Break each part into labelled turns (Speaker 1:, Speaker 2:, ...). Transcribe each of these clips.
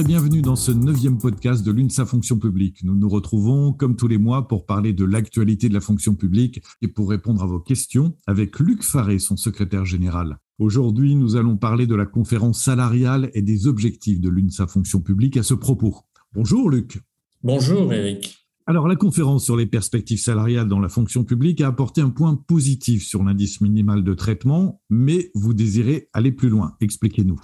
Speaker 1: et bienvenue dans ce neuvième podcast de l'UNSA Fonction publique. Nous nous retrouvons comme tous les mois pour parler de l'actualité de la fonction publique et pour répondre à vos questions avec Luc Faré, son secrétaire général. Aujourd'hui, nous allons parler de la conférence salariale et des objectifs de l'UNSA Fonction publique à ce propos. Bonjour Luc.
Speaker 2: Bonjour Eric.
Speaker 1: Alors, la conférence sur les perspectives salariales dans la fonction publique a apporté un point positif sur l'indice minimal de traitement, mais vous désirez aller plus loin. Expliquez-nous.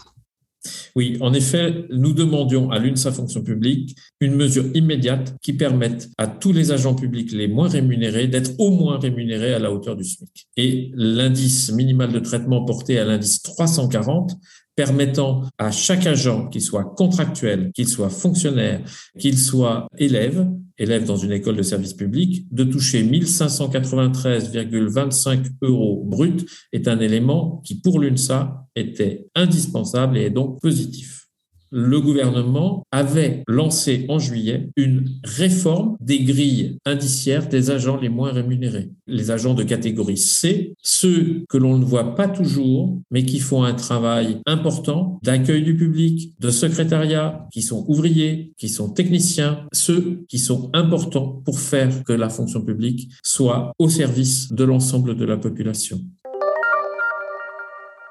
Speaker 2: Oui, en effet, nous demandions à l'UNSA Fonction publique une mesure immédiate qui permette à tous les agents publics les moins rémunérés d'être au moins rémunérés à la hauteur du SMIC. Et l'indice minimal de traitement porté à l'indice 340 permettant à chaque agent, qu'il soit contractuel, qu'il soit fonctionnaire, qu'il soit élève, élève dans une école de service public, de toucher 1593,25 euros brut est un élément qui, pour l'UNSA, était indispensable et est donc positif le gouvernement avait lancé en juillet une réforme des grilles indiciaires des agents les moins rémunérés. Les agents de catégorie C, ceux que l'on ne voit pas toujours, mais qui font un travail important d'accueil du public, de secrétariat, qui sont ouvriers, qui sont techniciens, ceux qui sont importants pour faire que la fonction publique soit au service de l'ensemble de la population.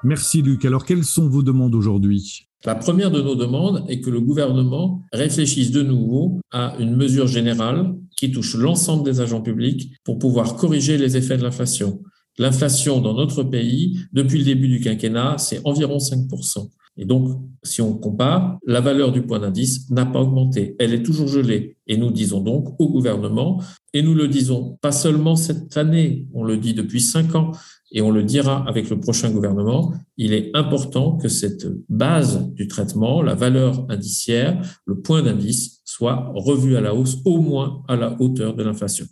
Speaker 1: Merci Luc. Alors quelles sont vos demandes aujourd'hui?
Speaker 2: La première de nos demandes est que le gouvernement réfléchisse de nouveau à une mesure générale qui touche l'ensemble des agents publics pour pouvoir corriger les effets de l'inflation. L'inflation dans notre pays, depuis le début du quinquennat, c'est environ 5%. Et donc, si on compare, la valeur du point d'indice n'a pas augmenté. Elle est toujours gelée. Et nous disons donc au gouvernement, et nous le disons pas seulement cette année, on le dit depuis cinq ans, et on le dira avec le prochain gouvernement, il est important que cette base du traitement, la valeur indiciaire, le point d'indice, soit revu à la hausse, au moins à la hauteur de l'inflation.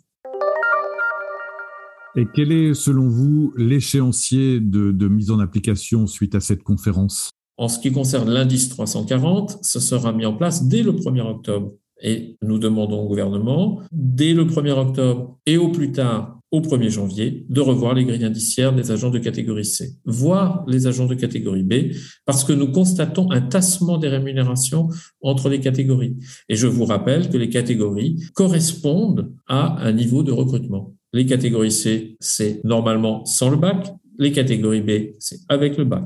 Speaker 1: Et quel est, selon vous, l'échéancier de mise en application suite à cette conférence?
Speaker 2: En ce qui concerne l'indice 340, ce sera mis en place dès le 1er octobre. Et nous demandons au gouvernement, dès le 1er octobre et au plus tard au 1er janvier, de revoir les grilles indiciaires des agents de catégorie C, voire les agents de catégorie B, parce que nous constatons un tassement des rémunérations entre les catégories. Et je vous rappelle que les catégories correspondent à un niveau de recrutement. Les catégories C, c'est normalement sans le bac. Les catégories B, c'est avec le bac.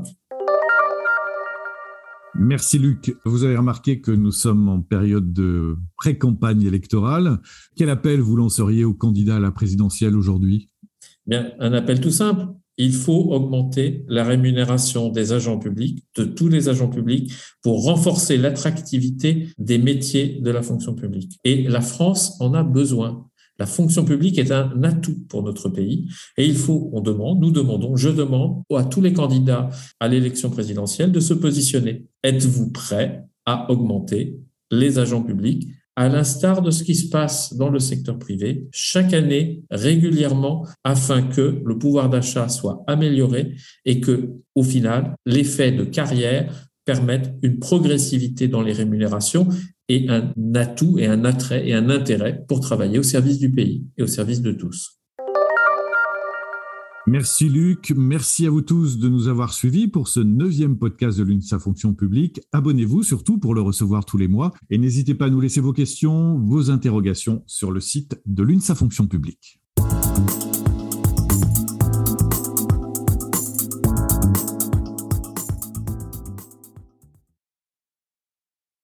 Speaker 1: Merci Luc. Vous avez remarqué que nous sommes en période de pré-campagne électorale. Quel appel vous lanceriez aux candidats à la présidentielle aujourd'hui?
Speaker 2: Bien, un appel tout simple. Il faut augmenter la rémunération des agents publics, de tous les agents publics, pour renforcer l'attractivité des métiers de la fonction publique. Et la France en a besoin. La fonction publique est un atout pour notre pays et il faut, on demande, nous demandons, je demande à tous les candidats à l'élection présidentielle de se positionner. Êtes-vous prêts à augmenter les agents publics à l'instar de ce qui se passe dans le secteur privé, chaque année, régulièrement, afin que le pouvoir d'achat soit amélioré et que, au final, l'effet de carrière permette une progressivité dans les rémunérations et un atout et un attrait et un intérêt pour travailler au service du pays et au service de tous.
Speaker 1: Merci Luc, merci à vous tous de nous avoir suivis pour ce neuvième podcast de l'UNSA Fonction publique. Abonnez-vous surtout pour le recevoir tous les mois et n'hésitez pas à nous laisser vos questions, vos interrogations sur le site de l'UNSA Fonction publique.